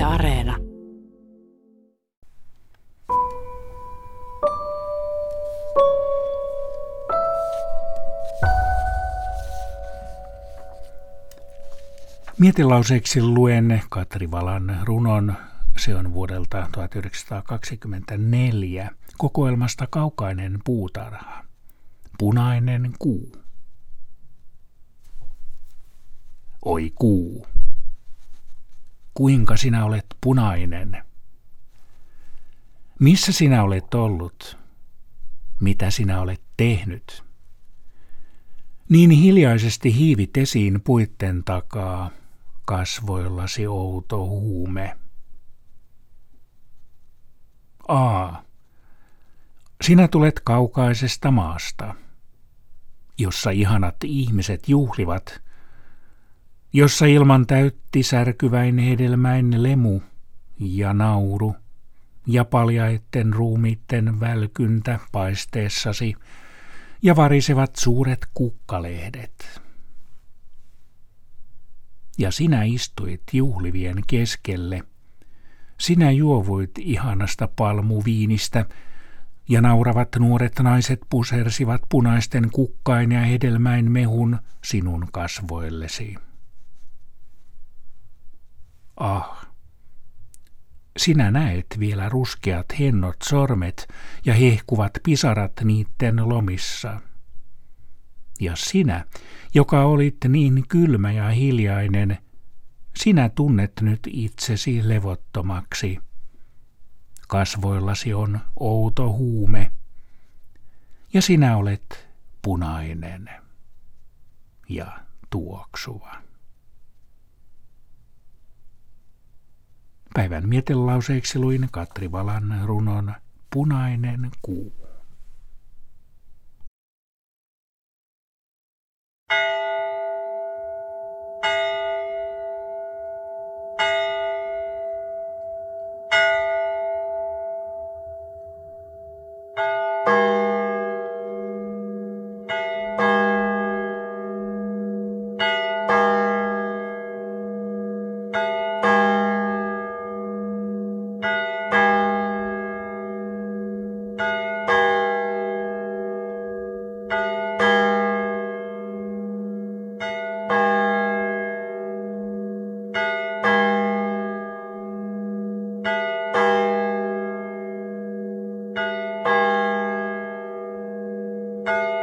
Yle Areena. Mietilauseeksi luen Katri Valan runon. Se on vuodelta 1924 kokoelmasta Kaukainen puutarha. Punainen kuu. Oi kuu. Kuinka sinä olet punainen? Missä sinä olet ollut? Mitä sinä olet tehnyt? Niin hiljaisesti hiivit esiin puitten takaa, kasvoillasi outo huume. A. Sinä tulet kaukaisesta maasta, jossa ihanat ihmiset juhlivat, jossa ilman täytti särkyväin hedelmäin lemu ja nauru ja paljaitten ruumiitten välkyntä paisteessasi ja varisevat suuret kukkalehdet. Ja sinä istuit juhlivien keskelle. Sinä juovuit ihanasta palmuviinistä, ja nauravat nuoret naiset pusersivat punaisten kukkain ja hedelmäin mehun sinun kasvoillesi. Ah, sinä näet vielä ruskeat hennot sormet ja hehkuvat pisarat niitten lomissa. Ja sinä, joka olit niin kylmä ja hiljainen, sinä tunnet nyt itsesi levottomaksi. Kasvoillasi on outo huume, ja sinä olet punainen ja tuoksuva. Päivän mietelauseeksi luin Katri Valan runon Punainen kuu. thank you thank you